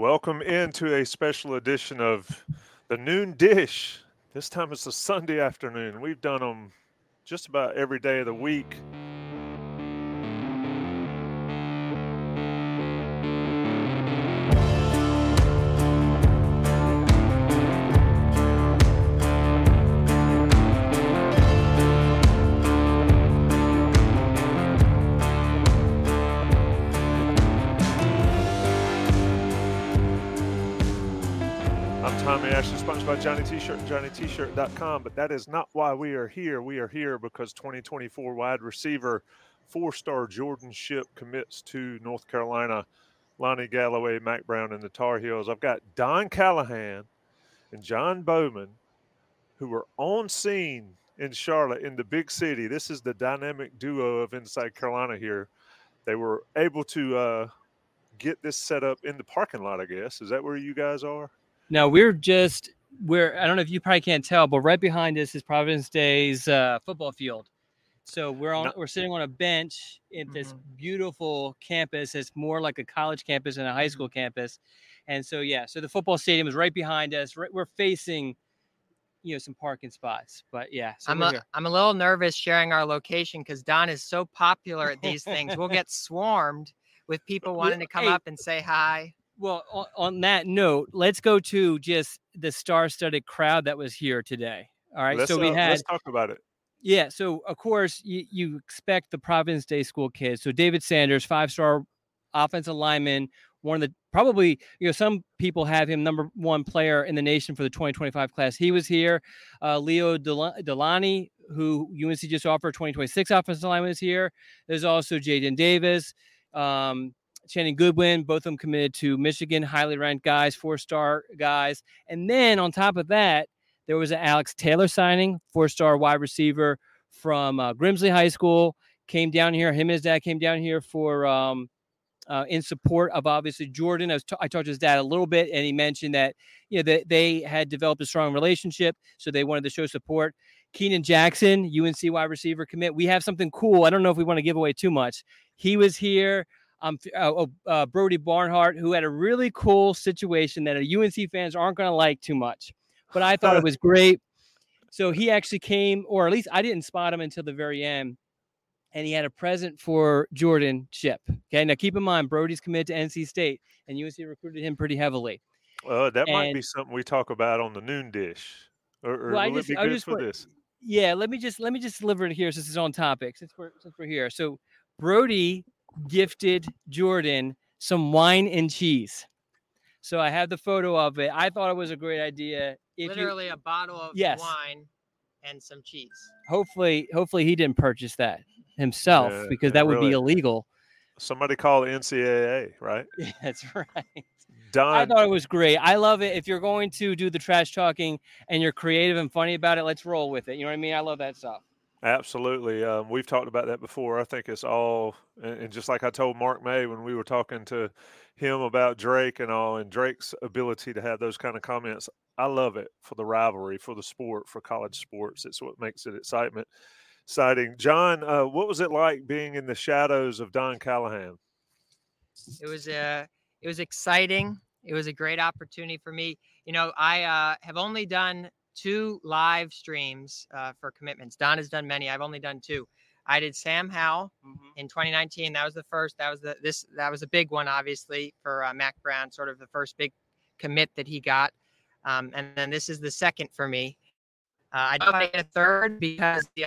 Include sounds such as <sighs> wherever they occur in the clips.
Welcome into a special edition of the Noon Dish. This time it's a Sunday afternoon. We've done them just about every day of the week. By Johnny T-Shirt JohnnyT-Shirt.com. But that is not why we are here. We are here because 2024 wide receiver, four-star Jordan Shipp commits to North Carolina. Lonnie Galloway, Mack Brown, and the Tar Heels. I've got Don Callahan and John Bauman, who are on scene in Charlotte, in the big city. This is the dynamic duo of Inside Carolina here. They were able to uh, get this set up in the parking lot, I guess. Is that where you guys are? No, we're just we're I don't know if you probably can't tell, but right behind us is Providence Day's uh, football field. So we're on we're sitting on a bench at this Mhm. beautiful campus. It's more like a college campus than a high school campus. And so yeah, so the football stadium is right behind us. Right, we're facing you know some parking spots. But yeah, so I'm a, here. I'm a little nervous sharing our location because Don is so popular at these things. We'll get <laughs> swarmed with people wanting to come hey. up and say hi. Well, on, on that note, let's go to just the star-studded crowd that was here today. All right, let's, so we uh, had let's talk about it. Yeah, so of course you, you expect the Providence Day School kids. So David Sanders, five-star offensive lineman, one of the probably you know some people have him number one player in the nation for the 2025 class. He was here. Uh, Leo Del- Delani, who UNC just offered 2026 offensive lineman, is here. There's also Jaden Davis, um, Channing Goodwin, both of them committed to Michigan, highly ranked guys, four-star guys. And then on top of that, there was an Alex Taylor signing, four-star wide receiver from uh, Grimsley High School. Came down here. Him and his dad came down here for um, uh, in support of obviously Jordan. I, was t- I talked to his dad a little bit, and he mentioned that you know that they had developed a strong relationship, so they wanted to show support. Keenan Jackson, UNC wide receiver commit. We have something cool. I don't know if we want to give away too much. He was here. Um, uh, oh, uh, Brody Barnhart, who had a really cool situation that a UNC fans aren't going to like too much, but I thought it was <laughs> great. So he actually came, or at least I didn't spot him until the very end, and he had a present for Jordan Shipp. Okay, now keep in mind Brody's committed to NC State, and UNC recruited him pretty heavily. Uh, that might be something we talk about on the Noon Dish. Or, or well, will just- it be good just for this? Yeah, let me just let me just deliver it here since it's on topic. Since we're since we're here, so Brody gifted Jordan some wine and cheese. So I have the photo of it. I thought it was a great idea. If you, Literally a bottle of Yes. wine and some cheese. hopefully, hopefully he didn't purchase that himself Yeah, because that would really. be illegal. Somebody call the NCAA, right? Yeah, <laughs> that's right. Done. I thought it was great. I love it. If you're going to do the trash talking and you're creative and funny about it, let's roll with it. You know what I mean? I love that stuff. Absolutely. Um, we've talked about that before. I think it's all, and, just like I told Mark Maye when we were talking to him about Drake and all, and Drake's ability to have those kind of comments, I love it for the rivalry, for the sport, for college sports. It's what makes it excitement, exciting. John, uh, what was it like being in the shadows of Don Callahan? It was uh, it was exciting. It was a great opportunity for me. You know, I uh, have only done two live streams uh, for commitments. Don has done many. I've only done two. I did Sam Howell in 2019. That was the first. That was the this. That was a big one, obviously, for uh, Mack Brown. Sort of the first big commit that he got. Um, and then this is the second for me. Uh, I don't want to get a third because the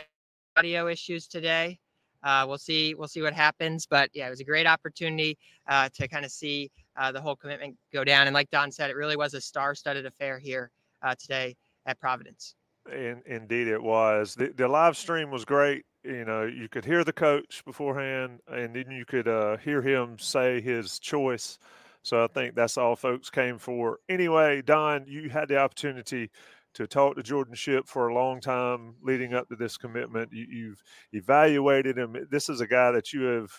audio issues today. Uh, we'll see. We'll see what happens. But yeah, it was a great opportunity uh, to kind of see uh, the whole commitment go down. And like Don said, it really was a star-studded affair here uh, today at Providence. In, indeed, it was. The, the live stream was great. You know, you could hear the coach beforehand, and then you could uh, hear him say his choice So I think that's all folks came for. Anyway, Don, you had the opportunity to talk to Jordan Shipp for a long time leading up to this commitment. You, have evaluated him. This is a guy that you have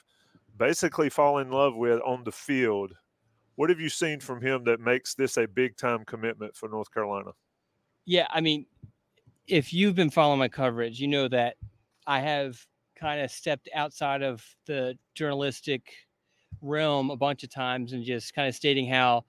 basically fallen in love with on the field. What have you seen from him that makes this a big time commitment for North Carolina? Yeah, I mean, if you've been following my coverage, you know that I have kind of stepped outside of the journalistic realm a bunch of times and just kind of stating how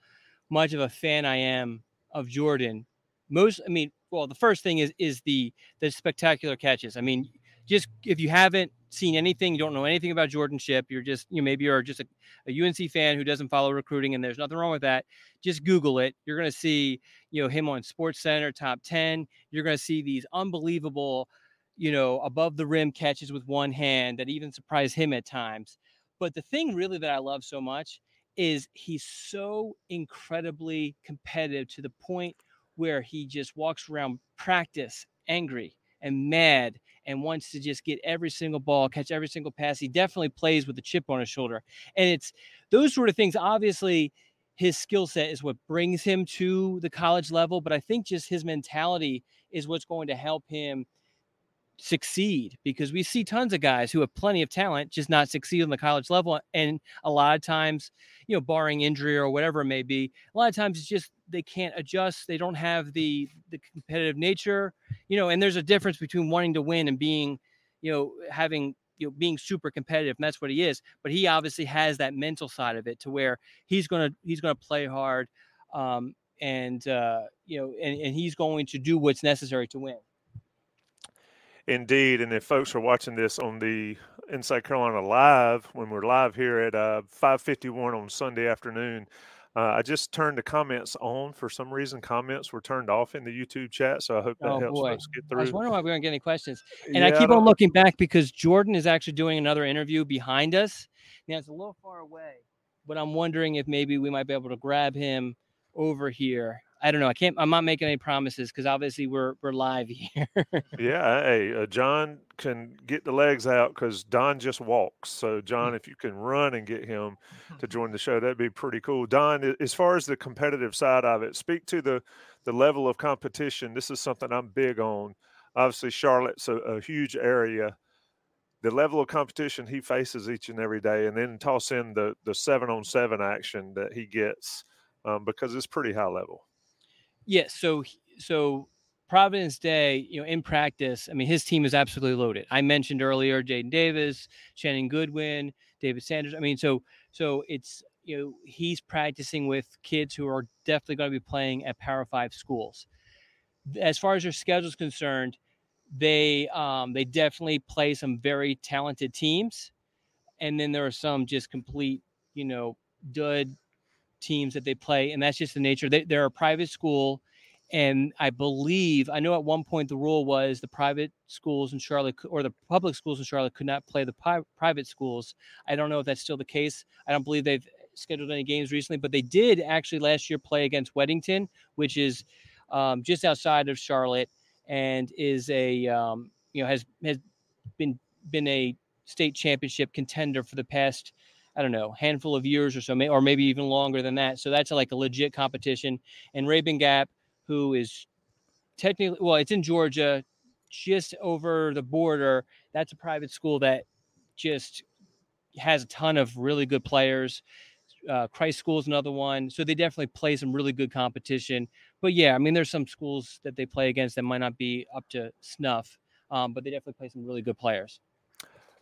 much of a fan I am of Jordan. Most, I mean, well, the first thing is is the the spectacular catches. I mean, just if you haven't seen anything, you don't know anything about Jordan Shipp, you're just you maybe you're just a, a UNC fan who doesn't follow recruiting, and there's nothing wrong with that. Just Google it. You're going to see you know him on Sports Center top ten. You're going to see these unbelievable, you know, above the rim catches with one hand that even surprise him at times. But the thing really that I love so much is he's so incredibly competitive to the point where he just walks around practice angry and mad and wants to just get every single ball, catch every single pass. He definitely plays with a chip on his shoulder. And it's those sort of things. Obviously, his skill set is what brings him to the college level, but I think just his mentality is what's going to help him succeed because we see tons of guys who have plenty of talent just not succeed on the college level and a lot of times you know barring injury or whatever it may be a lot of times it's just they can't adjust they don't have the the competitive nature you know and there's a difference between wanting to win and being you know having you know being super competitive and that's what he is but he obviously has that mental side of it to where he's to he's to play hard um and uh you know and, and he's going to do what's necessary to win Indeed, and if folks are watching this on the Inside Carolina live, when we're live here at uh, 5:51 on Sunday afternoon, uh, I just turned the comments on. For some reason, comments were turned off in the YouTube chat, so I hope that oh, helps boy. us get through. I was wondering why we weren't getting any questions, and yeah, I keep I on looking back because Jordan is actually doing another interview behind us. Now it's a little far away, but I'm wondering if maybe we might be able to grab him over here I don't know. I can't. I'm not making any promises because obviously we're we're live <laughs> here. yeah. Hey, uh, John can get the legs out because Don just walks. So John, if you can run and get him to <laughs> join the show, that'd be pretty cool. Don, as far as the competitive side of it, speak to the the level of competition. This is something I'm big on. Obviously, Charlotte's a, a huge area the level of competition he faces each and every day, and then toss in the the seven on seven action that he gets um, because it's pretty high level. Yes. So so Providence Day, you know, in practice, I mean, his team is absolutely loaded. I mentioned earlier Jaden Davis, Channing Goodwin, David Sanders. I mean, so so it's you know he's practicing with kids who are definitely going to be playing at Power Five schools. As far as their schedule is concerned, they um, they definitely play some very talented teams, and then there are some just complete you know dud teams that they play, and that's just the nature. They, they're a private school, and I believe I know at one point the rule was the private schools in Charlotte or the public schools in Charlotte could not play the private schools. I don't know if that's still the case. I don't believe they've scheduled any games recently, but they did actually last year play against Weddington, which is um, just outside of Charlotte, and is a um, you know has has been been a state championship contender for the past I don't know, handful of years or so, or maybe even longer than that. So that's like a legit competition. And Rabun Gap, who is technically, well, it's in Georgia, just over the border. That's a private school that just has a ton of really good players. Uh, Christ School is another one. So they definitely play some really good competition. But yeah, I mean, there's some schools that they play against that might not be up to snuff, um, but they definitely play some really good players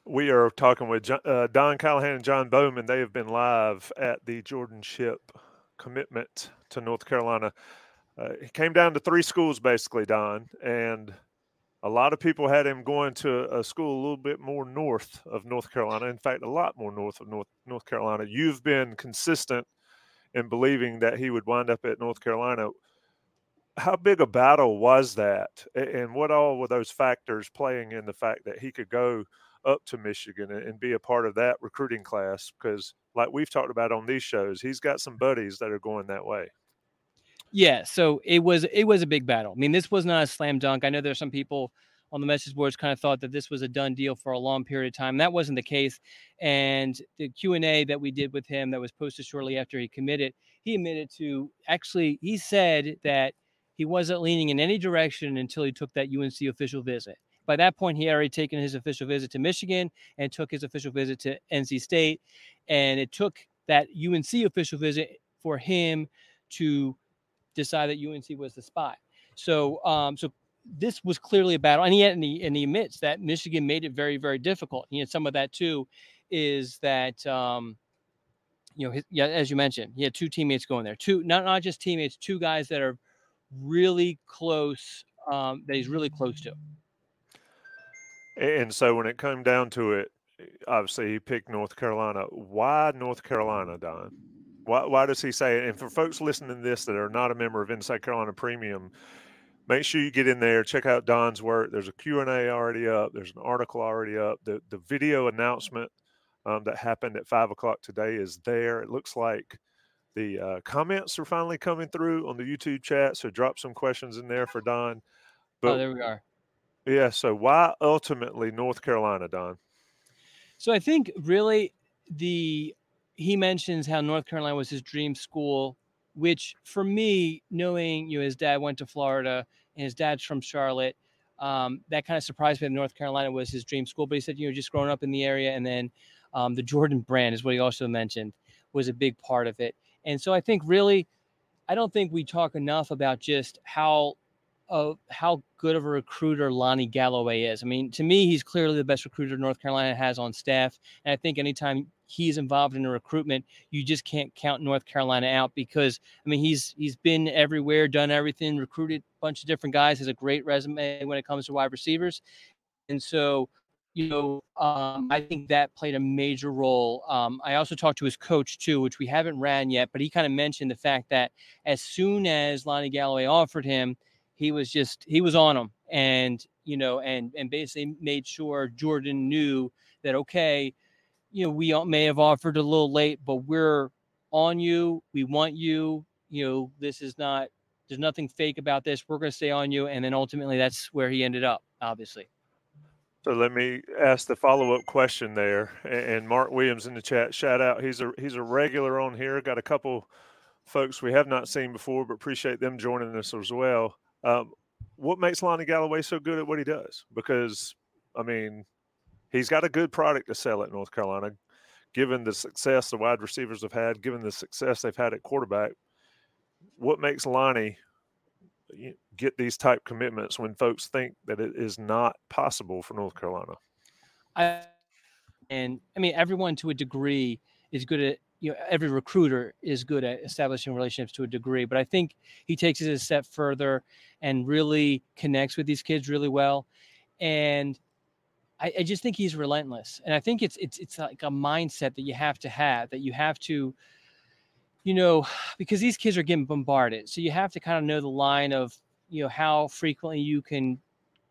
we are talking with John, uh, Don Callahan and John Bauman. They have been live at the Jordan Shipp commitment to North Carolina. Uh, he came down to three schools basically, Don, and a lot of people had him going to a school a little bit more north of North Carolina. In fact, a lot more north of North North Carolina. You've been consistent in believing that he would wind up at North Carolina. How big a battle was that, and what all were those factors playing in the fact that he could go up to Michigan and be a part of that recruiting class because, like we've talked about on these shows, he's got some buddies that are going that way. Yeah, so it was it was a big battle. I mean, this was not a slam dunk. I know there's some people on the message boards kind of thought that this was a done deal for a long period of time. That wasn't the case. And the Q and A that we did with him that was posted shortly after he committed, he admitted to actually he said that he wasn't leaning in any direction until he took that UNC official visit. By that point, he had already taken his official visit to Michigan and took his official visit to NC State. And it took that UNC official visit for him to decide that UNC was the spot. So, um, so this was clearly a battle, and he and he, and he admits that Michigan made it very, very difficult. And some of that too is that um, you know, his, yeah, as you mentioned, he had two teammates going there, two not not just teammates, two guys that are really close, um, that he's really close to. And so when it came down to it, obviously he picked North Carolina. Why North Carolina, Don? Why, why does he say it? And for folks listening to this that are not a member of Inside Carolina Premium, make sure you get in there, check out Don's work. There's a Q&A already up. There's an article already up. The, the video announcement um, that happened at 5 o'clock today is there. It looks like – the uh, comments are finally coming through on the YouTube chat. So drop some questions in there for Don. Oh, but, oh, there we are. Yeah. So why ultimately North Carolina, Don? So I think really the he mentions how North Carolina was his dream school, which for me, knowing you know his dad went to Florida and his dad's from Charlotte, um, that kind of surprised me that North Carolina was his dream school. But he said, you know, just growing up in the area, and then um, the Jordan brand is what he also mentioned was a big part of it. And so I think really, I don't think we talk enough about just how of how good of a recruiter Lonnie Galloway is. I mean, to me, he's clearly the best recruiter North Carolina has on staff. And I think anytime he's involved in a recruitment, you just can't count North Carolina out because I mean he's he's been everywhere, done everything, recruited a bunch of different guys, has a great resume when it comes to wide receivers. And so you know, um, I think that played a major role. Um, I also talked to his coach too, which we haven't ran yet, but he kind of mentioned the fact that as soon as Lonnie Galloway offered him, he was just he was on him, and you know, and and basically made sure Jordan knew that okay, you know, we may have offered a little late, but we're on you. We want you. You know, this is not. There's nothing fake about this. We're going to stay on you, and then ultimately, that's where he ended up. Obviously. So let me ask the follow up question there. And Mark Williams in the chat, shout out. He's a he's a regular on here. Got a couple folks we have not seen before, but appreciate them joining us as well. Um, what makes Lonnie Galloway so good at what he does? Because I mean, he's got a good product to sell at North Carolina, given the success the wide receivers have had, given the success they've had at quarterback. What makes Lonnie get these type commitments when folks think that it is not possible for North Carolina? I, and I mean, everyone to a degree is good at, you know, every recruiter is good at establishing relationships to a degree, but I think he takes it a step further and really connects with these kids really well. And I, I just think he's relentless. And I think it's, it's, it's like a mindset that you have to have, that you have to, you know, <sighs> because these kids are getting bombarded. So you have to kind of know the line of, you know, how frequently you can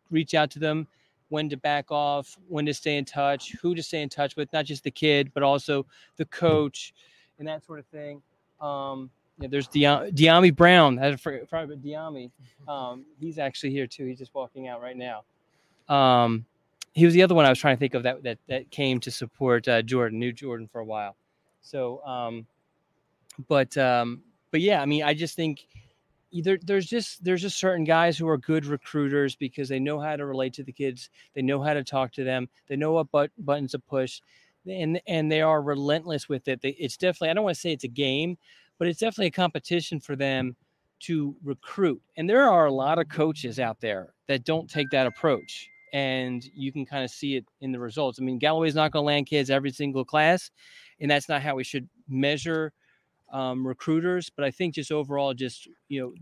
reach out to them, when to back off, when to stay in touch, who to stay in touch with, not just the kid, but also the coach and that sort of thing. Um, yeah, there's Dyami Brown. I forgot about Dyami. Um, he's actually here too. He's just walking out right now. Um, he was the other one I was trying to think of that that that came to support uh, Jordan, knew Jordan for a while. So um, but um, but yeah, I mean, I just think either there's just there's just certain guys who are good recruiters because they know how to relate to the kids, they know how to talk to them, they know what but, buttons to push, and and they are relentless with it. They, it's definitely I don't want to say it's a game, but it's definitely a competition for them to recruit. And there are a lot of coaches out there that don't take that approach. And you can kind of see it in the results. I mean, Galloway's not going to land kids every single class, and that's not how we should measure um, recruiters, but I think just overall, just you know,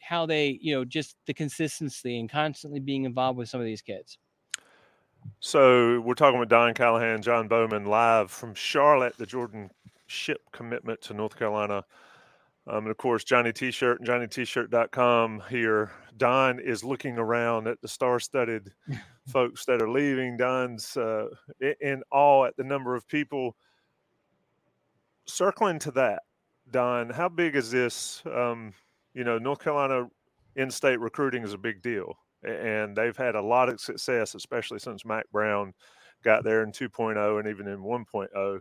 how they, you know, just the consistency and constantly being involved with some of these kids. So we're talking with Don Callahan, John Bauman, live from Charlotte, the Jordan Shipp commitment to North Carolina. Um, and of course, Johnny T-shirt and JohnnyT-shirt.com here. Don is looking around at the star-studded <laughs> folks that are leaving. Don's uh, in awe at the number of people – circling to that, Don, how big is this? Um, you know, North Carolina in-state recruiting is a big deal. and they've had a lot of success, especially since Mack Brown got there in 2.0 and even in 1.0.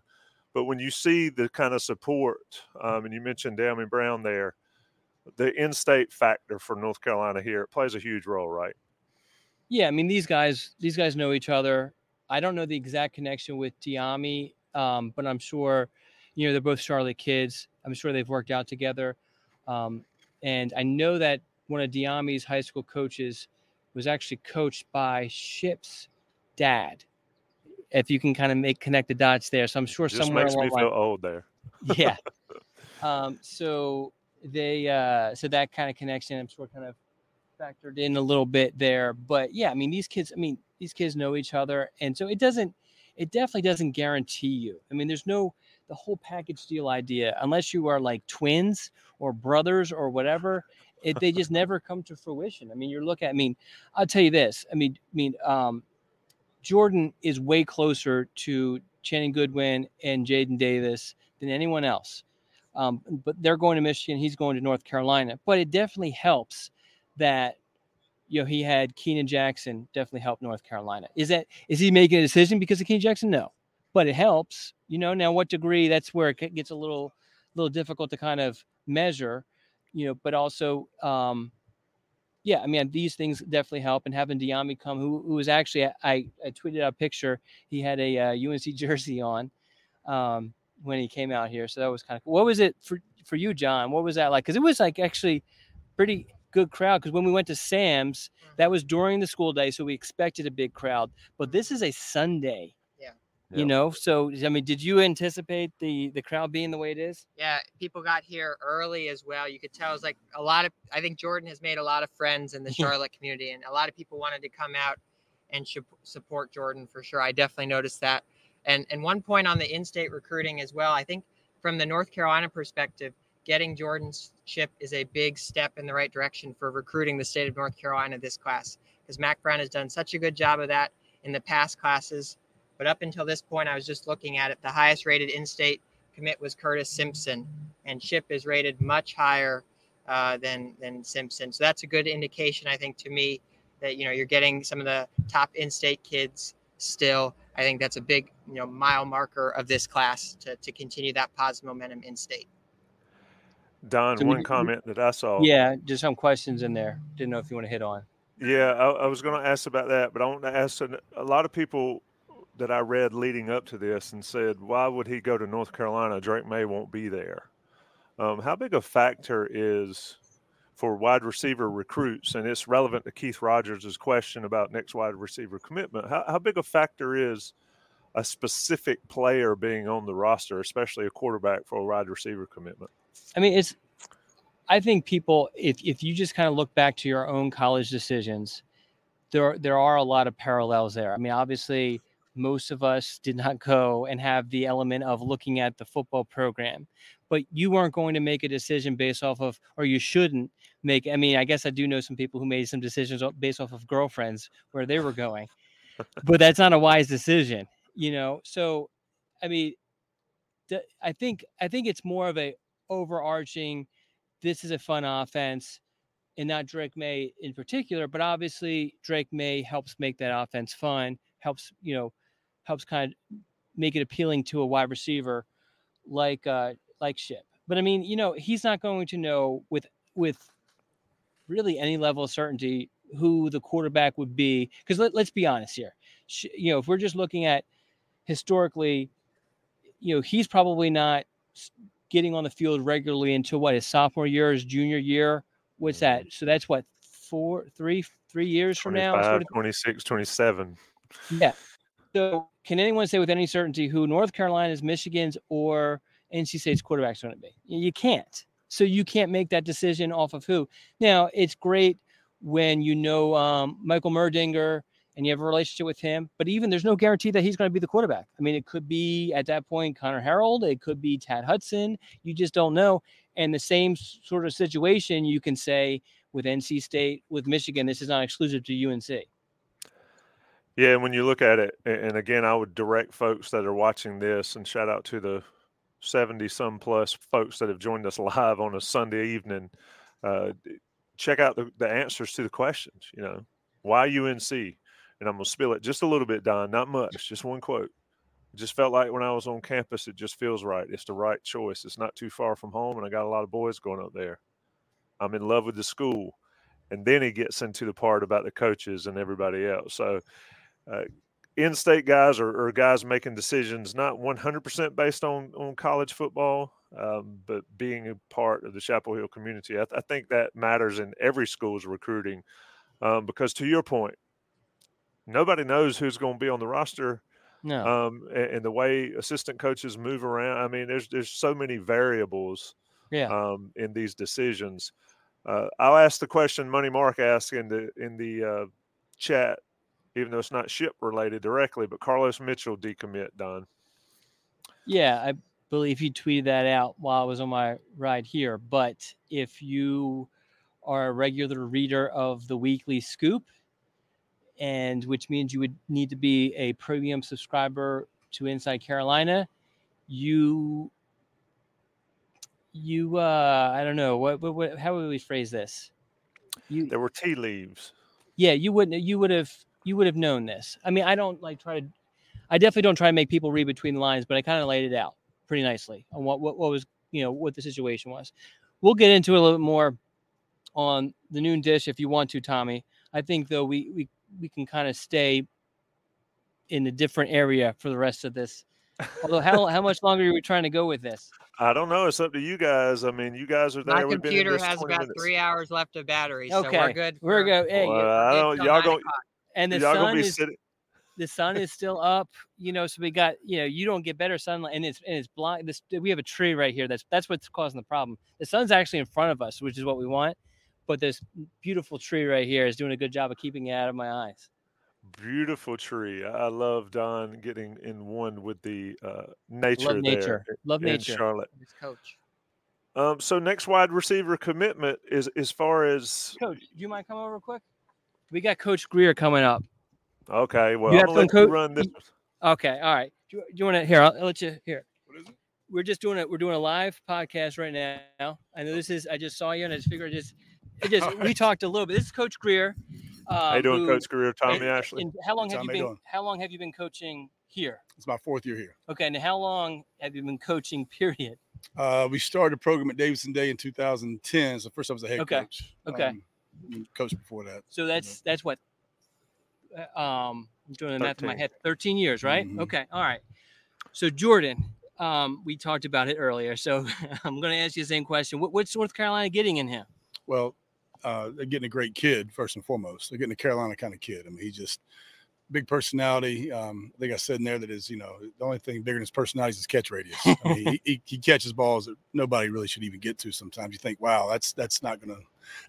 But when you see the kind of support, um, and you mentioned Dyami Brown there, the in-state factor for North Carolina here it plays a huge role, right? Yeah, I mean these guys these guys know each other. I don't know the exact connection with Dyami, um, but I'm sure, you know, they're both Charlotte kids. I'm sure they've worked out together. Um, and I know that one of Dyami's high school coaches was actually coached by Shipp's dad. If you can kind of make connect the dots there, so I'm sure Just somewhere makes me feel old there. <laughs> yeah. <laughs> Um, so they uh, so that kind of connection, I'm sure, kind of factored in a little bit there. But yeah, I mean, these kids, I mean, these kids know each other, and so it doesn't, it definitely doesn't guarantee you. I mean, there's no the whole package deal idea unless you are like twins or brothers or whatever. It, they just <laughs> never come to fruition. I mean, you're looking at. I mean, I'll tell you this. I mean, I mean, um, Jordan is way closer to Channing Goodwin and Jaden Davis than anyone else. Um, but they're going to Michigan. He's going to North Carolina. But it definitely helps that you know he had Keenan Jackson definitely helped North Carolina. Is that is he making a decision because of Keenan Jackson? No, but it helps. You know now what degree? That's where it gets a little little difficult to kind of measure. You know, but also. Um, yeah, I mean these things definitely help, and having Dyami come, who who was actually I, I tweeted out a picture. He had a uh, UNC <laughs> jersey on um, when he came out here, so that was kind of cool. What was it for for you, John? What was that like? Because it was like actually pretty good crowd. Because when we went to Sam's, that was during the school day, so we expected a big crowd. But this is a Sunday. You know, so I mean, did you anticipate the the crowd being the way it is? Yeah, people got here early as well. You could tell it was like a lot of. I think Jordan has made a lot of friends in the <laughs> Charlotte community, and a lot of people wanted to come out and support Jordan for sure. I definitely noticed that. And and one point on the in-state recruiting as well. I think from the North Carolina perspective, getting Jordan's ship is a big step in the right direction for recruiting the state of North Carolina this class because Mack Brown has done such a good job of that in the past classes. But up until this point, I was just looking at it. The highest rated in-state commit was Curtis Simpson, and Shipp is rated much higher uh, than than Simpson. So that's a good indication, I think, to me that you know you're getting some of the top in-state kids still. I think that's a big you know mile marker of this class to to continue that positive momentum in-state. Don, So one we- comment that I saw. Yeah, just some questions in there. Didn't know if you want to hit on. Yeah, I, I was going to ask about that, but I want to ask a lot of people that I read leading up to this and said, why would he go to North Carolina? Drake Maye won't be there. Um, how big a factor is for wide receiver recruits, and it's relevant to Keith Rogers' question about next wide receiver commitment. How, how big a factor is a specific player being on the roster, especially a quarterback for a wide receiver commitment? I mean, it's. I think people, if if you just kind of look back to your own college decisions, there there are a lot of parallels there. I mean, obviously, most of us did not go and have the element of looking at the football program, but you weren't going to make a decision based off of, or you shouldn't make. I mean, I guess I do know some people who made some decisions based off of girlfriends where they were going, but that's not a wise decision, you know. So, I mean, I think I think it's more of a overarching this is a fun offense and not Drake Maye in particular, but obviously Drake Maye helps make that offense fun, helps, you know, helps kind of make it appealing to a wide receiver like uh like Shipp. But I mean, you know, he's not going to know with with really any level of certainty who the quarterback would be because let, let's be honest here. You know, if we're just looking at historically, you know, he's probably not getting on the field regularly until what his sophomore year, his junior year. What's that? So that's what four, three, three years from now. 25, 26, 27. yeah. So can anyone say with any certainty who North Carolina's, Michigan's, or NC State's quarterback's going to be? You can't. So you can't make that decision off of who. Now it's great when you know um, Michael Merdinger and you have a relationship with him, but even there's no guarantee that he's going to be the quarterback. I mean, it could be at that point Conner Harrell, it could be Tad Hudson. You just don't know. And the same sort of situation you can say with NC State, with Michigan. This is not exclusive to UNC. Yeah, and when you look at it, and again, I would direct folks that are watching this and shout out to the 70 some plus folks that have joined us <laughs> live on a Sunday evening. Uh, check out the, the answers to the questions. You know, Why UNC? And I'm gonna spill it just a little bit, Don. Not much, just one quote. It just felt like when I was on campus, it just feels right. It's the right choice. It's not too far from home, and I got a lot of boys going up there. I'm in love with the school. And then he gets into the part about the coaches and everybody else. So, uh, in-state guys or, are, guys making decisions not 100% based on on college football, um, but being a part of the Chapel Hill community. I, th- I think that matters in every school's recruiting, um, because to your point, nobody knows who's going to be on the roster no. Um, and, and, the way assistant coaches move around, I mean, there's there's so many variables. Yeah. Um, in these decisions, uh, I'll ask the question Money Mark asked in the in the uh, chat, even though it's not Shipp related directly. But Carlos Mitchell decommit, Don. Yeah, I believe he tweeted that out while I was on my ride here. But if you are a regular reader of the weekly scoop, and which means you would need to be a premium subscriber to Inside Carolina. You, you, uh, I don't know what, what, what how would we phrase this? You, there were tea leaves. Yeah, you wouldn't. You would have. You would have known this. I mean, I don't like try to. I definitely don't try to make people read between the lines, but I kind of laid it out pretty nicely on what, what what was you know what the situation was. We'll get into it a little bit more on the noon dish if you want to, Tommy. I think though we we we can kind of stay in a different area for the rest of this. Although, how how much longer are we trying to go with this? I don't know. It's up to you guys. I mean, you guys are there. My computer has about minutes. three hours left of battery, okay. so we're good. We're good. Hey, well, I don't. Y'all go. And the sun is sitting. the sun is still up. You know, so we got. You know, you don't get better sunlight, and it's and it's blind. This we have a tree right here. That's that's what's causing the problem. The sun's actually in front of us, which is what we want but this beautiful tree right here is doing a good job of keeping it out of my eyes. Beautiful tree. I love Don getting in one with the uh, nature. Love nature. Love nature. Charlotte. His coach. Um, so next wide receiver commitment is as far as coach. Do you mind coming over quick? We got Coach Grier coming up. Okay. Well, you I'm gonna let co- you run this. Okay. All right. Do you, you want to here? I'll, I'll let you here. What is it? We're just doing it. We're doing a live podcast right now. I know this is. I just saw you, and I just figured just it just <laughs> we talked a little bit. This is Coach Grier. Um, how you doing, who, Coach Grier? Tommy and, Ashley. And how long have you been? How long have you been coaching here? It's my fourth year here. Okay, and how long have you been coaching? Period. Uh, we started a program at Davidson Day in 2010. So first I was a head okay. coach. Okay. Um, coach before that. So that's that's what. Uh, um, I'm doing the math in my head. 13 years, right? Mm-hmm. Okay. All right. So Jordan, um, we talked about it earlier. So <laughs> I'm going to ask you the same question. What, what's North Carolina getting in him? Well, uh, they're getting a great kid first and foremost. They're getting a Carolina kind of kid. I mean, he just big personality. Um, I think I said in there that is, you know, the only thing bigger than his personality is his catch radius. I mean, he, he, he, catches balls that nobody really should even get to. Sometimes you think, wow, that's that's not gonna,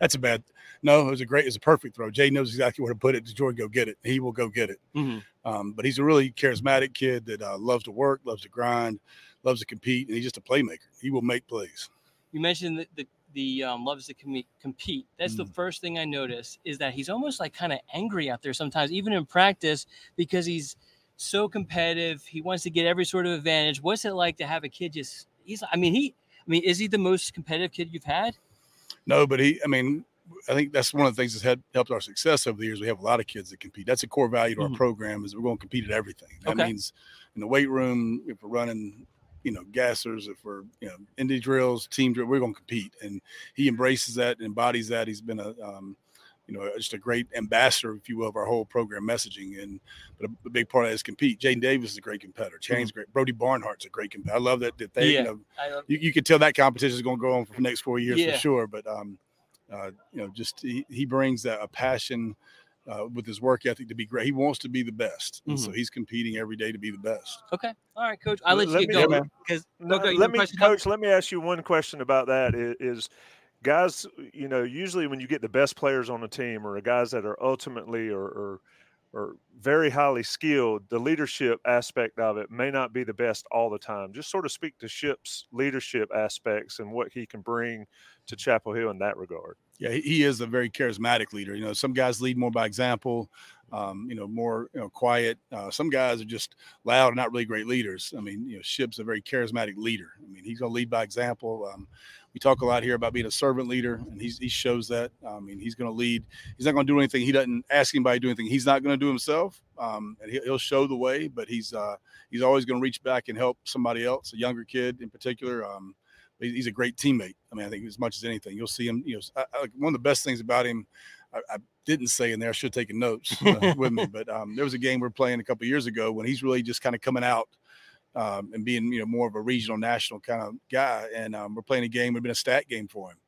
that's a bad. No, it was a great, it was a perfect throw. Jay knows exactly where to put it. Jordan go get it. He will go get it. Mm-hmm. Um, but he's a really charismatic kid that uh, loves to work, loves to grind, loves to compete, and he's just a playmaker. He will make plays. You mentioned the, the the um, loves to com- compete. That's mm. the first thing I notice is that he's almost like kind of angry out there sometimes, even in practice, because he's so competitive. He wants to get every sort of advantage. What's it like to have a kid just? He's. I mean, he. I mean, is he the most competitive kid you've had? No, but he. I mean, I think that's one of the things that's had helped our success over the years. We have a lot of kids that compete. That's a core value to mm-hmm. our program is we're going to compete at everything. That okay. means in the weight room, if we're running you know, gassers, if we're, you know, indie drills, team drill, we're going to compete. And he embraces that and embodies that. He's been a, um, you know, just a great ambassador, if you will, of our whole program messaging. And but a, a big part of that is compete. Jaden Davis is a great competitor. Chain's mm-hmm. great. Brody Barnhart's a great competitor. I love that that they, yeah, you know, you, you can tell that competition is going to go on for the next four years yeah. for sure. But um, uh, you know, just he, he brings that a passion uh, with his work ethic to be great. He wants to be the best, mm-hmm. so he's competing every day to be the best. Okay, all right, coach. I'll let, let you me, go because okay, let me, coach. Let me ask you one question about that. Is, is guys, you know, usually when you get the best players on a team or guys that are ultimately or, or or very highly skilled, the leadership aspect of it may not be the best all the time. Just sort of speak to Shipp's leadership aspects and what he can bring to Chapel Hill in that regard. Yeah, he is a very charismatic leader. You know, some guys lead more by example, um, you know, more you know quiet. Uh, some guys are just loud and not really great leaders. I mean, you know, Shipp's a very charismatic leader. I mean, he's going to lead by example. Um, we talk a lot here about being a servant leader, and he shows that. I mean, he's going to lead. He's not going to do anything. He doesn't ask anybody to do anything. He's not going to do himself, um, and he, will show the way. But he's uh, he's always going to reach back and help somebody else, a younger kid in particular. Um, he's a great teammate. I mean, I think as much as anything, you'll see him. You know, I, I, one of the best things about him. I, I, didn't say in there. I should have taken notes uh, <laughs> with me, but um, there was a game we are playing a couple years ago when he's really just kind of coming out um, and being you know more of a regional national kind of guy. And um, we're playing a game. It'd been a stat game for him,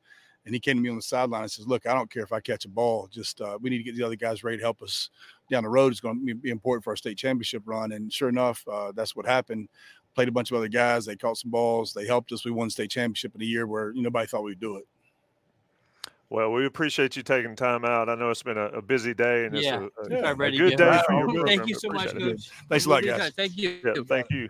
and he came to me on the sideline and says, "Look, I don't care if I catch a ball. Just uh, we need to get the other guys ready to help us down the road. It's going to be important for our state championship run." And sure enough, uh, that's what happened. Played a bunch of other guys. They caught some balls. They helped us. We won state championship in a year where nobody thought we'd do it. Well, we appreciate you taking time out. I know it's been a, a busy day and yeah. it's a, a, a good day for your program. Thank you so much, Coach. Thanks a lot, guys. Thank you. Yeah, thank you.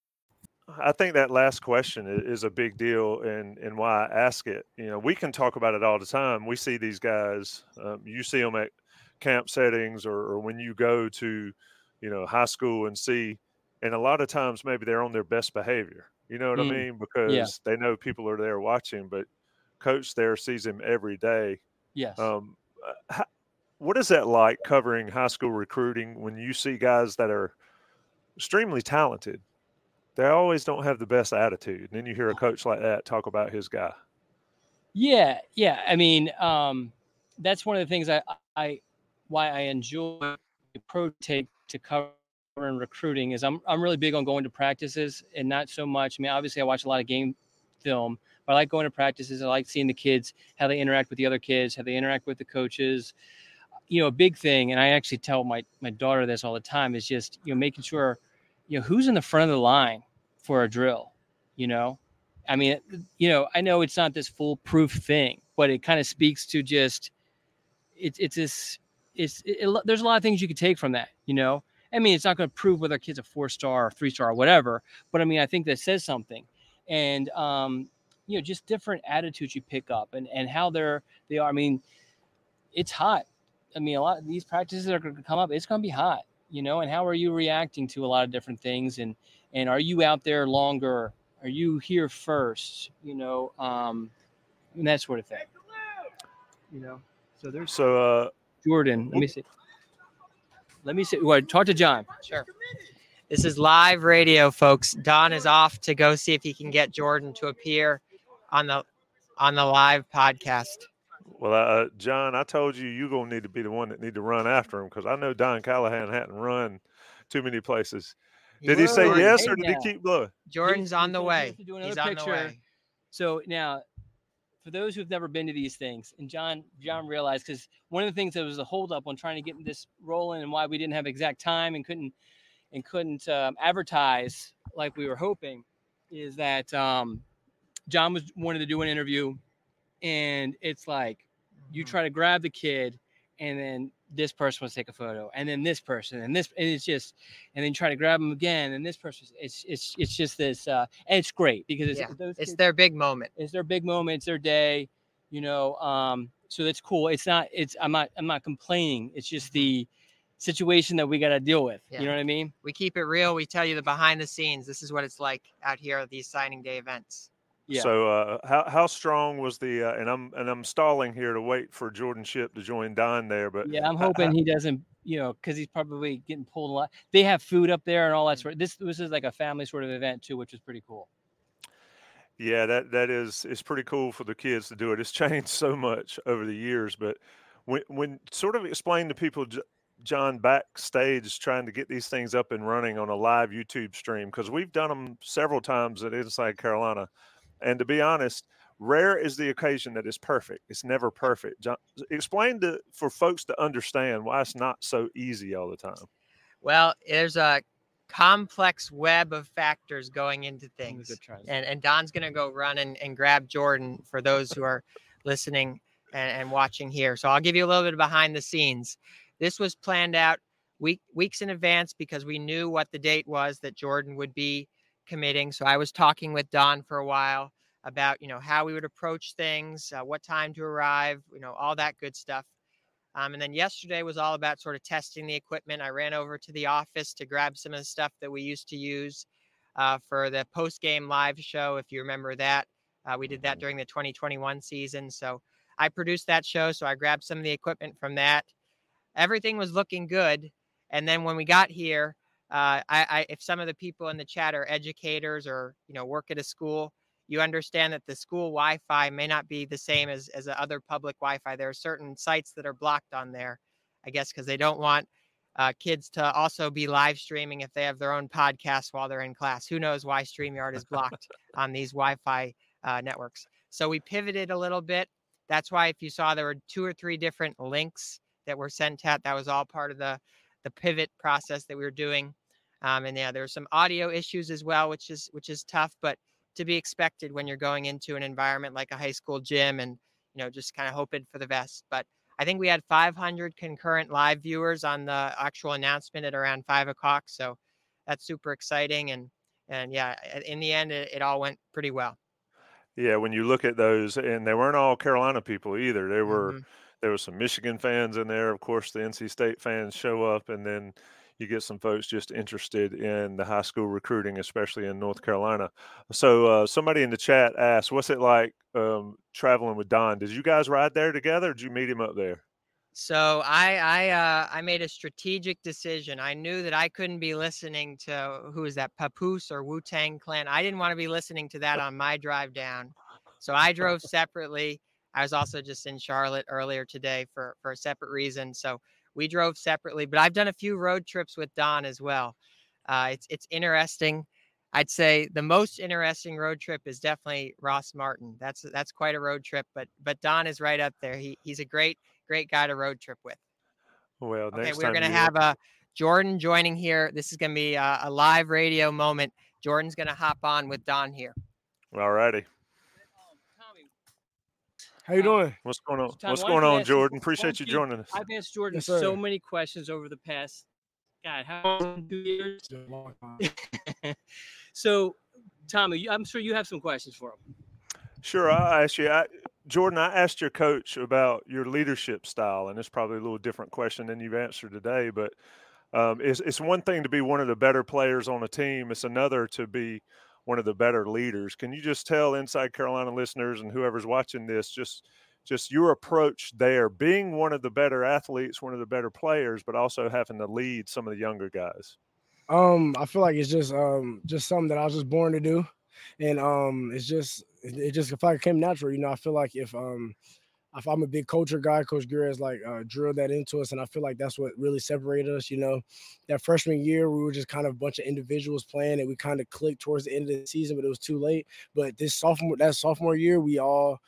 I think that last question is a big deal, and and why I ask it. You know, we can talk about it all the time. We see these guys. Um, you see them at camp settings, or, or when you go to, you know, high school and see, and a lot of times maybe they're on their best behavior. You know what mm. I mean? Because yeah. they know people are there watching, but coach there sees him every day. Yes. Um, uh, how, what is that like covering high school recruiting when you see guys that are extremely talented they always don't have the best attitude. And then you hear a coach like that talk about his guy. Yeah, yeah. I mean, um, that's one of the things I, I why I enjoy pro take to cover and recruiting is I'm I'm really big on going to practices and not so much. I mean, obviously I watch a lot of game film, but I like going to practices. I like seeing the kids how they interact with the other kids, how they interact with the coaches. You know, a big thing, and I actually tell my my daughter this all the time is just you know making sure you know who's in the front of the line for a drill you know? I mean you know i know it's not this foolproof thing but it kind of speaks to just it's it's this it's it, it, there's a lot of things you could take from that you know? I mean it's not going to prove whether a kid's a four star or three star or whatever but i mean i think that says something. And um you know just different attitudes you pick up and and how they're they are i mean it's hot. I mean a lot of these practices are going to come up it's going to be hot you know, and how are you reacting to a lot of different things? And, and are you out there longer? Are you here first? You know, um, and that sort of thing. You know, so there's so uh, Jordan. Let me see. Let me see. Well, talk to John. Sure. This is live radio, folks. Don is off to go see if he can get Jordan to appear on the on the live podcast. Well, uh, John, I told you you're gonna need to be the one that need to run after him because I know Don Callahan hadn't run too many places. Did he say yes or did he keep blowing? Jordan's on the way. He's on the way. So now, for those who've never been to these things, and John, John realized because one of the things that was a holdup on trying to get this rolling and why we didn't have exact time and couldn't and couldn't um, advertise like we were hoping is that um, John was wanted to do an interview, and it's like you try to grab the kid and then this person wants to take a photo and then this person and this and it's just and then you try to grab them again and this person it's it's it's just this uh and it's great because it's yeah, it's kids, their big moment it's their big moment it's their day you know um so that's cool it's not it's i'm not i'm not complaining it's just the situation that we got to deal with. Yeah. You know what I mean? We keep it real. We tell you the behind the scenes. This is what it's like out here at these signing day events. Yeah. So uh, how how strong was the uh, and I'm and I'm stalling here to wait for Jordan Shipp to join Don there, but Yeah, I'm hoping ho- he doesn't, you know, because he's probably getting pulled a lot. They have food up there and all that sort. This this is like a family sort of event too, which is pretty cool. Yeah, that that is it's pretty cool for the kids to do it. It's changed so much over the years, but when when sort of explain to people, John, backstage trying to get these things up and running on a live YouTube stream because we've done them several times at Inside Carolina, and to be honest, rare is the occasion that is perfect. It's never perfect. John, explain to for folks to understand why it's not so easy all the time. Well, there's a complex web of factors going into things. a good try. And, and Don's going to go run and, and grab Jordan for those who are listening and, and watching here. So I'll give you a little bit of behind the scenes. This was planned out week weeks in advance because we knew what the date was that Jordan would be committing. So I was talking with Don for a while about you know how we would approach things, uh, what time to arrive, you know all that good stuff. Um, and then yesterday was all about sort of testing the equipment. I ran over to the office to grab some of the stuff that we used to use uh, for the post game live show. If you remember that, uh, we did that during the 2021 season. So I produced that show. So I grabbed some of the equipment from that. Everything was looking good. And then when we got here, uh, I, I, if some of the people in the chat are educators or you know work at a school, you understand that the school Wi-Fi may not be the same as as the other public Wi-Fi. There are certain sites that are blocked on there, I guess, because they don't want uh, kids to also be live streaming if they have their own podcast while they're in class. Who knows why StreamYard is blocked <laughs> on these Wi-Fi uh, networks? So we pivoted a little bit. That's why if you saw there were two or three different links that were sent out, that was all part of the the pivot process that we were doing. Um, and yeah, there were some audio issues as well, which is which is tough, but to be expected when you're going into an environment like a high school gym and you know just kind of hoping for the best. But I think we had 500 concurrent live viewers on the actual announcement at around five o'clock, so that's super exciting. And and yeah, in the end, it, it all went pretty well. Yeah, when you look at those, and they weren't all Carolina people either. There were Mhm. there were some Michigan fans in there. Of course, the NC State fans show up, and then you get some folks just interested in the high school recruiting, especially in North Carolina. So, uh, somebody in the chat asked, "What's it like um, traveling with Don? Did you guys ride there together? Or did you meet him up there?" So I I uh, I made a strategic decision. I knew that I couldn't be listening to who is that Papoose or Wu Tang Clan. I didn't want to be listening to that <laughs> on my drive down. So I drove separately. I was also just in Charlotte earlier today for for a separate reason. So we drove separately. But I've done a few road trips with Don as well. Uh, it's it's interesting. I'd say the most interesting road trip is definitely Ross Martin. That's that's quite a road trip. But but Don is right up there. He he's a great great guy to road trip with. Well, Okay, we're gonna have uh, <laughs> Jordan joining here. This is gonna be a, a live radio moment. Jordan's gonna hop on with Don here. All righty. How you doing? What's going on? Tom, What's going on, Jordan? <laughs> Appreciate you you- joining us. I've asked Jordan Yes, so many questions over the past, God, how long? <laughs> Two years. It's a long time. <laughs> so, Tommy, I'm sure you have some questions for him. Sure, I'll ask you. I, Jordan, I asked your coach about your leadership style, and it's probably a little different question than you've answered today. But um, it's, it's one thing to be one of the better players on a team, it's another to be one of the better leaders. Can you just tell Inside Carolina listeners and whoever's watching this just just your approach there, being one of the better athletes, one of the better players, but also having to lead some of the younger guys? Um, I feel like it's just um just something that I was just born to do, and um it's just it, just if I came natural, you know. I feel like if um I'm a big culture guy, Coach Grier has like uh, drilled that into us, and I feel like that's what really separated us. You know, that freshman year we were just kind of a bunch of individuals playing, and we kind of clicked towards the end of the season, but it was too late. But this sophomore that sophomore year, we all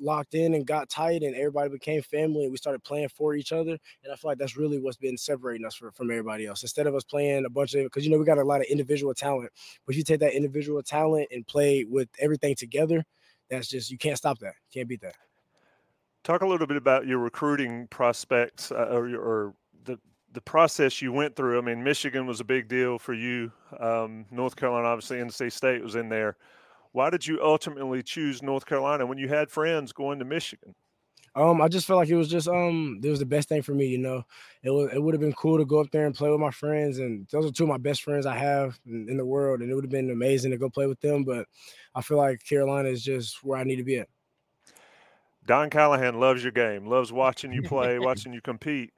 locked in and got tight and everybody became family and we started playing for each other and i feel like that's really what's been separating us from, from everybody else instead of us playing a bunch of because you know we got a lot of individual talent but you take that individual talent and play with everything together that's just you can't stop that you can't beat that Talk a little bit about your recruiting prospects uh, or, or the the process you went through. I mean, Michigan was a big deal for you. Um, North Carolina, obviously, NC State was in there. Why did you ultimately choose North Carolina when you had friends going to Michigan? Um, I just felt like it was just um, it was the best thing for me. You know, it was it would have been cool to go up there and play with my friends, and those are two of my best friends I have in, in the world, and it would have been amazing to go play with them. But I feel like Carolina is just where I need to be at. Don Callahan loves your game, loves watching you play, <laughs> watching you compete.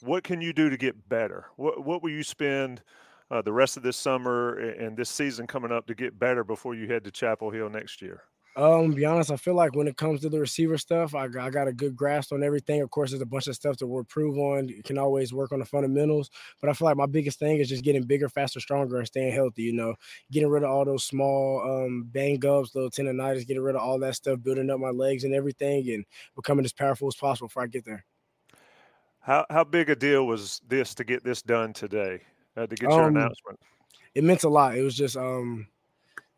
What can you do to get better? What what will you spend uh, the rest of this summer and this season coming up to get better before you head to Chapel Hill next year? Um, be honest, I feel like when it comes to the receiver stuff, I, I got a good grasp on everything. Of course, there's a bunch of stuff to improve on. You can always work on the fundamentals, but I feel like my biggest thing is just getting bigger, faster, stronger, and staying healthy. You know, getting rid of all those small um, bang ups, little tendonitis, getting rid of all that stuff, building up my legs and everything, and becoming as powerful as possible before I get there. How how big a deal was this to get this done today? Uh, to get your Um, announcement. It meant a lot. It was just um,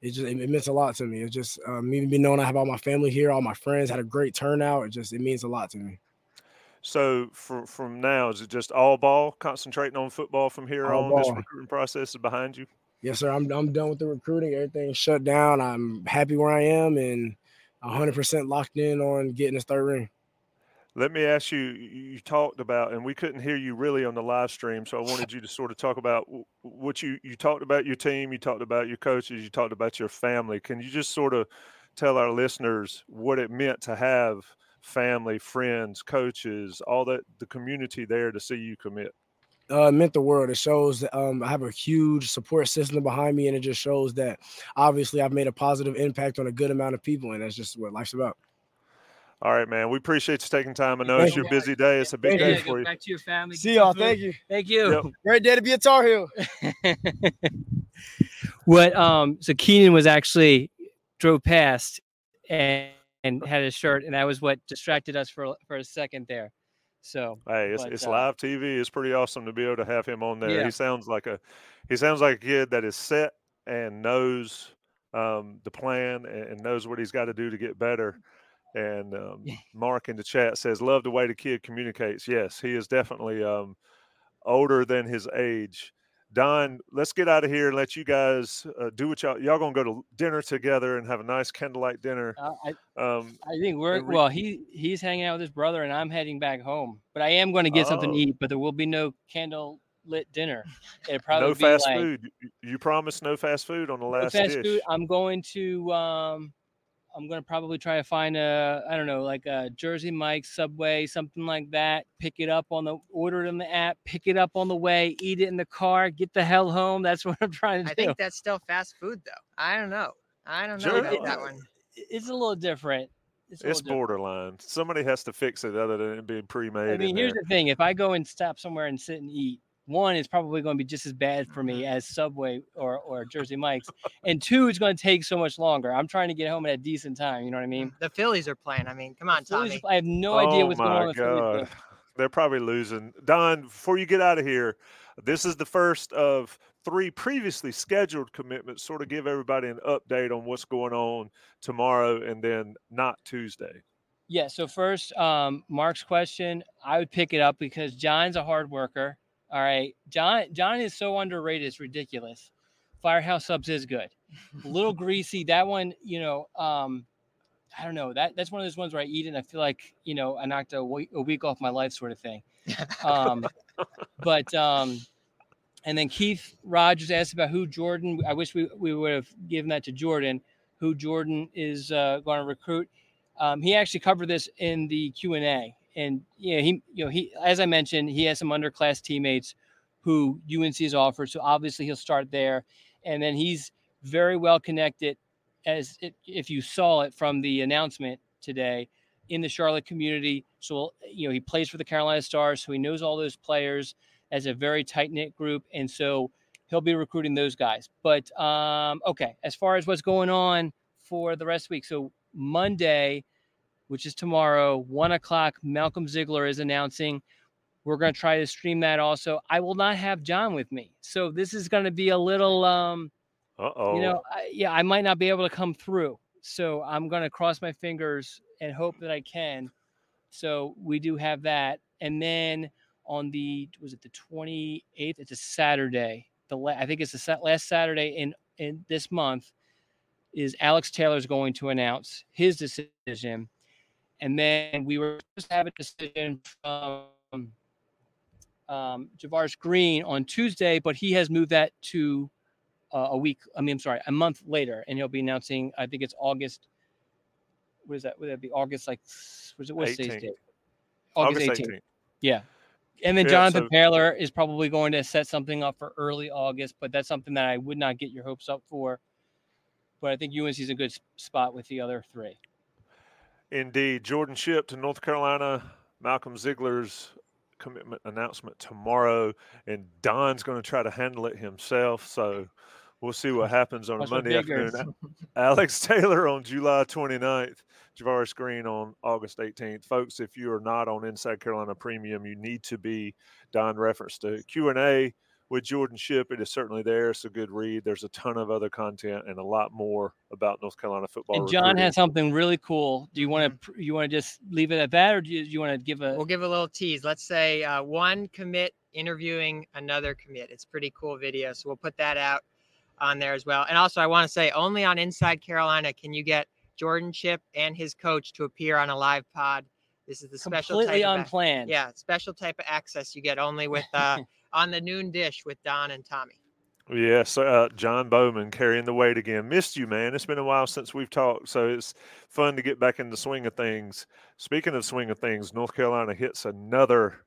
it just it, it meant a lot to me. It just um, me being known I have all my family here, all my friends had a great turnout. It just it means a lot to me. So from from now, is it just all ball, concentrating on football from here All on? This recruiting process is behind you. Yes, sir. I'm I'm done with the recruiting. Everything's shut down. I'm happy where I am and 100% locked in on getting this third ring. Let me ask you. You talked about, and we couldn't hear you really on the live stream, so I wanted you to sort of talk about what you you talked about your team, you talked about your coaches, you talked about your family. Can you just sort of tell our listeners what it meant to have family, friends, coaches, all that the community there to see you commit? Uh, it meant the world. It shows that um, I have a huge support system behind me, and it just shows that obviously I've made a positive impact on a good amount of people, and that's just what life's about. All right, man. We appreciate you taking time. I know Thank it's your you. busy day. It's a big Thank day you. for you. Back to your family. See y'all. Thank you. Thank you. Yep. Great day to be a Tar Heel. <laughs> what um so Keenan was actually drove past and and had his shirt and that was what distracted us for for a second there. So Hey, it's, But, it's uh, live TV. It's pretty awesome to be able to have him on there. Yeah. He sounds like a he sounds like a kid that is set and knows um, the plan and, and knows what he's got to do to get better. And um, Mark in the chat says, "Love the way the kid communicates." Yes, he is definitely um, older than his age. Don, let's get out of here and let you guys uh, do what y'all y'all gonna go to dinner together and have a nice candlelight dinner. uh, I Um, I think we're re- well he he's hanging out with his brother and I'm heading back home. But I am going to get something to Oh. eat, but there will be no candle lit dinner. It'll probably no fast like food. You- promised no fast food on the no last fast dish. food. I'm going to um I'm gonna probably try to find a I don't know like a Jersey Mike's Subway something like that. Pick it up on the order it in the app. Pick it up on the way. Eat it in the car. Get the hell home. <laughs> That's what I'm trying to I do. I think that's still fast food though. I don't know. I don't know Sure. about that one. it's a little different. It's, It's different. borderline. Somebody has to fix it other than it being pre-made. I mean, here's there. the thing: if I go and stop somewhere and sit and eat, one is probably going to be just as bad for Mm-hmm. me as Subway or or <laughs> Jersey Mike's, and two, it's going to take so much longer. I'm trying to get home at a decent time. You know what I mean? The Phillies are playing. I mean, come on, Phillies- Tommy. I have no idea Oh what's going on my with the Phillies God. <laughs> They're probably losing. Don, before you get out of here, this is the first of three previously scheduled commitments. Sort of give everybody an update on what's going on tomorrow and then not Tuesday. Yeah. So first, um, Mark's question, I would pick it up because John's a hard worker. All right, John. John is so underrated; it's ridiculous. Firehouse subs is good. A little <laughs> greasy. That one, you know, um, I don't know. That that's one of those ones where I eat it and I feel like you know I knocked a week, week off my life, sort of thing. Um, <laughs> but um, and then Keith Rogers asked about who Jordan. I wish we, we would have given that to Jordan. Who Jordan is uh, going to recruit. Um, he actually covered this in the Q and A, and yeah, he you know he as I mentioned he has some underclass teammates who UNC has offered, so obviously he'll start there, and then he's very well connected, as it, if you saw it from the announcement today in the Charlotte community. So you know he plays for the Carolina Stars, so he knows all those players as a very tight knit group, and so he'll be recruiting those guys. But um, okay, as far as what's going on for the rest of the week, so Monday, which is tomorrow, one o'clock, Malcolm Ziegler is announcing. We're going to try to stream that also. I will not have John with me, so this is going to be a little, um, Uh oh. you know, I, yeah, I might not be able to come through. So I'm going to cross my fingers and hope that I can. So we do have that, and then on the was it the 28th? It's a Saturday. The la- I think it's the last Saturday in in this month is Alex Taylor's going to announce his decision. And then we were supposed to have a decision from um, Javaris Green on Tuesday, but he has moved that to uh, a week. I mean, I'm sorry, a month later, and he'll be announcing. I think it's August. What is that? Would that be August? Like, was it what's today's date? August, August 18th. 18th. Yeah. And then yeah, Jonathan so, Taylor is probably going to set something up for early August, but that's something that I would not get your hopes up for. But I think UNC is a good spot with the other three. Indeed. Jordan Shipp to North Carolina, Malcolm Ziegler's commitment announcement tomorrow, and Don's going to try to handle it himself. So we'll see what happens on a Monday afternoon. Alex <laughs> Taylor on July 29th, Javaris Green on August 18th. Folks, if you are not on Inside Carolina Premium, you need to be. Don referenced to Q&A with Jordan Shipp. It is certainly there. It's a good read. There's a ton of other content and a lot more about North Carolina football. And John recruiting. has something really cool. Do you want to you want to just leave it at that, or do you, do you want to give a? We'll give a little tease. Let's say uh, one commit interviewing another commit. It's pretty cool video, so we'll put that out on there as well. And also, I want to say only on Inside Carolina can you get Jordan Shipp and his coach to appear on a live pod. This is the special completely type unplanned. Of, yeah, special type of access you get only with uh, <laughs> on the noon dish with Don and Tommy. Yes, uh, John Bauman carrying the weight again. Missed you, man. It's been a while since we've talked, so it's fun to get back in the swing of things. Speaking of swing of things, North Carolina hits another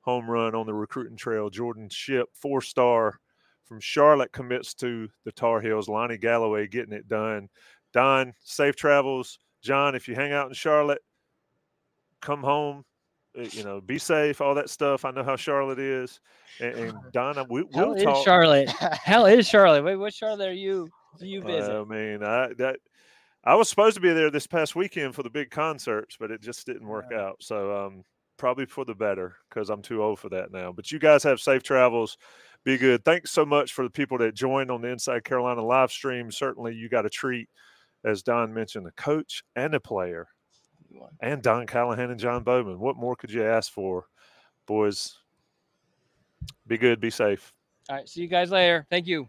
home run on the recruiting trail. Jordan Shipp, four star from Charlotte, commits to the Tar Heels. Lonnie Galloway getting it done. Don, safe travels. John, if you hang out in Charlotte, come home you know, be safe, all that stuff. I know how Charlotte is, and, and <laughs> Donna, we, will talk. Charlotte? <laughs> Hell is Charlotte? Wait, what Charlotte are you? Do you visit? I mean, I that I was supposed to be there this past weekend for the big concerts, but it just didn't work yeah. out. So um, probably for the better because I'm too old for that now. But you guys have safe travels. Be good. Thanks so much for the people that joined on the Inside Carolina live stream. Certainly, you got a treat, as Don mentioned, a coach and a player and Don Callahan and John Bauman. What more could you ask for, boys? Be good, be safe. All right, see you guys later. Thank you.